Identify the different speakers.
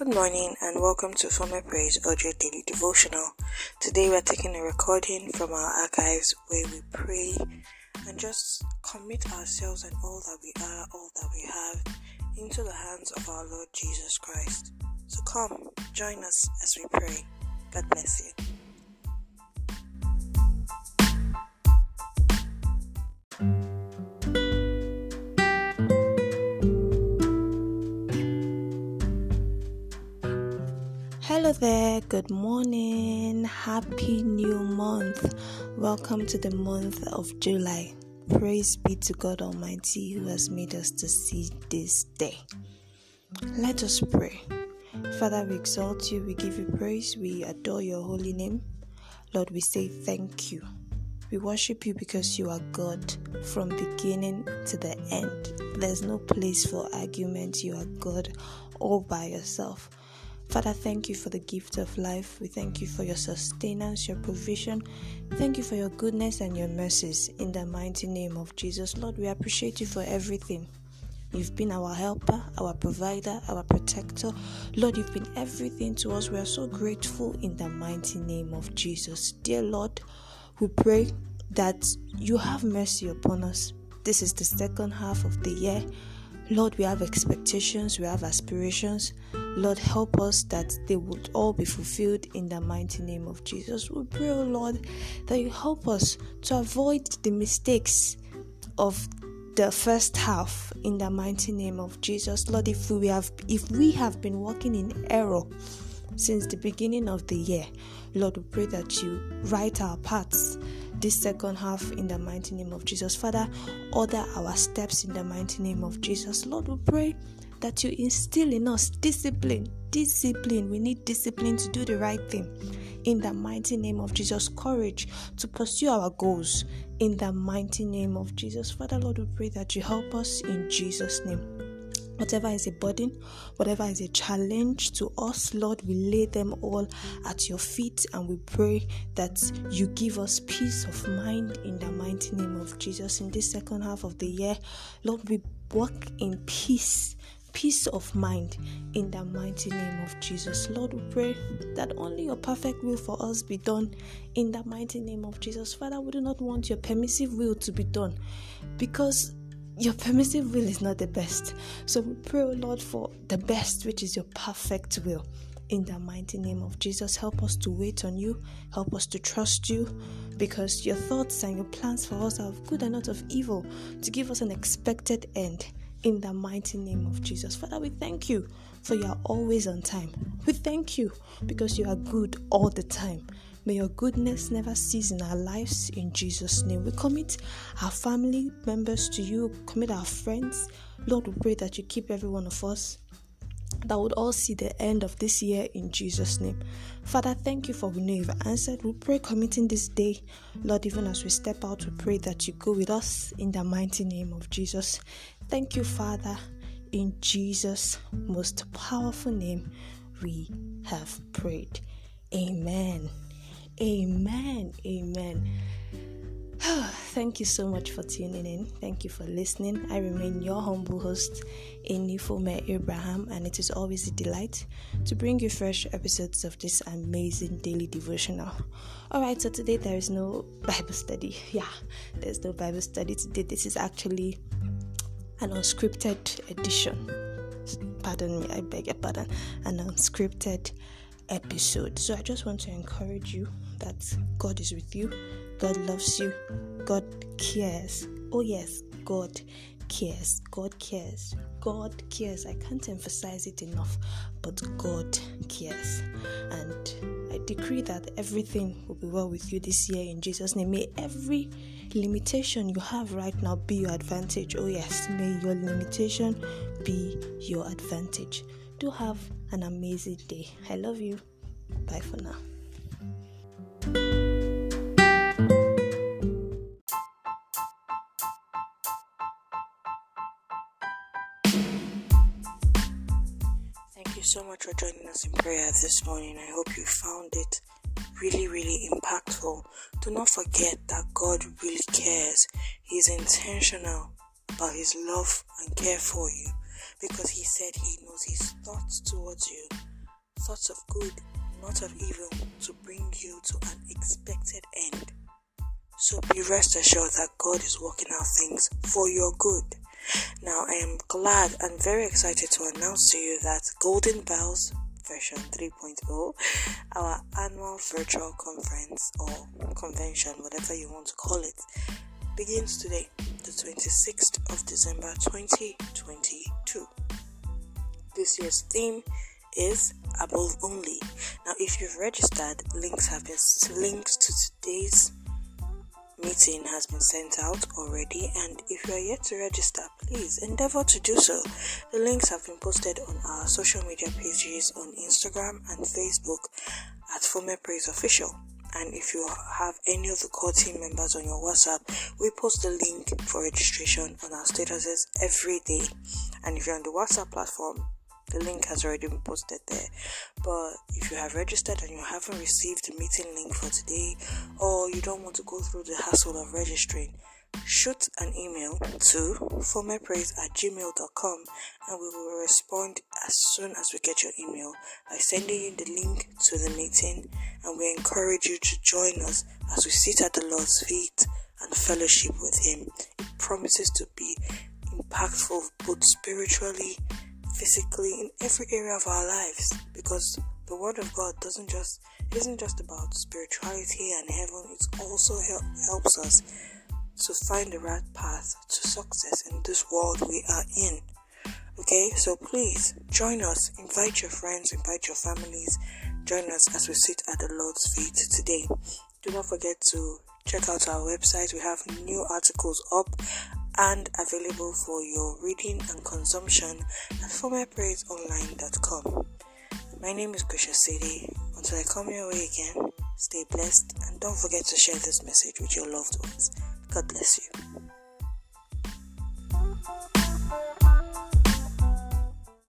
Speaker 1: Good morning and welcome to Former Praise Audio Daily Devotional. Today we're taking a recording from our archives where we pray and just commit ourselves and all that we are, all that we have into the hands of our Lord Jesus Christ. So come, join us as we pray. God bless you.
Speaker 2: Hello there, good morning, happy new month. Welcome to the month of July. Praise be to God Almighty who has made us to see this day. Let us pray. Father, we exalt you, we give you praise, we adore your holy name. Lord, we say thank you. We worship you because you are God from beginning to the end. There's no place for argument. You are God all by yourself. Father, thank you for the gift of life. We thank you for your sustenance, your provision. Thank you for your goodness and your mercies in the mighty name of Jesus. Lord, we appreciate you for everything. You've been our helper, our provider, our protector. Lord, you've been everything to us. We are so grateful in the mighty name of Jesus. Dear Lord, we pray that you have mercy upon us. This is the second half of the year. Lord, we have expectations, we have aspirations. Lord, help us that they would all be fulfilled in the mighty name of Jesus. We pray, oh Lord, that you help us to avoid the mistakes of the first half in the mighty name of Jesus. Lord, if we have if we have been walking in error since the beginning of the year, Lord, we pray that you write our paths this second half in the mighty name of Jesus. Father, order our steps in the mighty name of Jesus. Lord, we pray that you instill in us discipline. Discipline. We need discipline to do the right thing. In the mighty name of Jesus, courage to pursue our goals. In the mighty name of Jesus. Father, Lord, we pray that you help us in Jesus' name. Whatever is a burden, whatever is a challenge to us, Lord, we lay them all at your feet and we pray that you give us peace of mind in the mighty name of Jesus. In this second half of the year, Lord, we walk in peace peace of mind in the mighty name of Jesus. Lord, we pray that only your perfect will for us be done in the mighty name of Jesus. Father, we do not want your permissive will to be done because your permissive will is not the best. So we pray, oh Lord, for the best, which is your perfect will. In the mighty name of Jesus, help us to wait on you. Help us to trust you because your thoughts and your plans for us are of good and not of evil to give us an expected end. In the mighty name of Jesus. Father, we thank you for you are always on time. We thank you because you are good all the time. May your goodness never cease in our lives in Jesus' name. We commit our family members to you, commit our friends. Lord, we pray that you keep every one of us that would all see the end of this year in Jesus' name. Father, thank you for we know you've answered. We pray committing this day, Lord, even as we step out, we pray that you go with us in the mighty name of Jesus. Thank you, Father, in Jesus' most powerful name we have prayed. Amen. Amen. Amen. Thank you so much for tuning in. Thank you for listening. I remain your humble host, Enifome Abraham, and it is always a delight to bring you fresh episodes of this amazing daily devotional. Alright, so today there is no Bible study. Yeah, there's no Bible study today. This is actually an unscripted edition. Pardon me, I beg your pardon. An unscripted episode. So I just want to encourage you that God is with you, God loves you, God cares. Oh, yes, God cares. God cares. God cares. I can't emphasize it enough, but God cares. And I decree that everything will be well with you this year in Jesus' name. May every limitation you have right now be your advantage. Oh, yes, may your limitation be your advantage. Do have an amazing day. I love you. Bye for now.
Speaker 1: Thank you so much for joining us in prayer this morning. I hope you found it really, really impactful. Do not forget that God really cares. He is intentional about His love and care for you because He said He knows His thoughts towards you thoughts of good, not of evil, to bring you to an expected end. So be rest assured that God is working out things for your good. Now, I am glad and very excited to announce to you that Golden Bells version 3.0, our annual virtual conference or convention, whatever you want to call it, begins today, the 26th of December 2022. This year's theme is above only. Now, if you've registered, links have been links to today's meeting has been sent out already and if you are yet to register please endeavor to do so the links have been posted on our social media pages on instagram and facebook at former Praise Official. And if you have any of the core team members on your WhatsApp, we post the link for registration on our statuses every day. And if you're on the WhatsApp platform, the link has already been posted there. But if you have registered and you haven't received the meeting link for today, or you don't want to go through the hassle of registering, shoot an email to fumepraise at gmail.com and we will respond as soon as we get your email by sending you the link to the meeting and we encourage you to join us as we sit at the Lord's feet and fellowship with Him. It promises to be impactful both spiritually physically in every area of our lives because the word of God doesn't just isn't just about spirituality and heaven it also help, helps us to find the right path to success in this world we are in. Okay so please join us invite your friends invite your families join us as we sit at the lord's feet today. Do not forget to check out our website we have new articles up and available for your reading and consumption at fumepraiseonline.com. My name is Grisha City. Until I come your way again, stay blessed and don't forget to share this message with your loved ones. God bless you.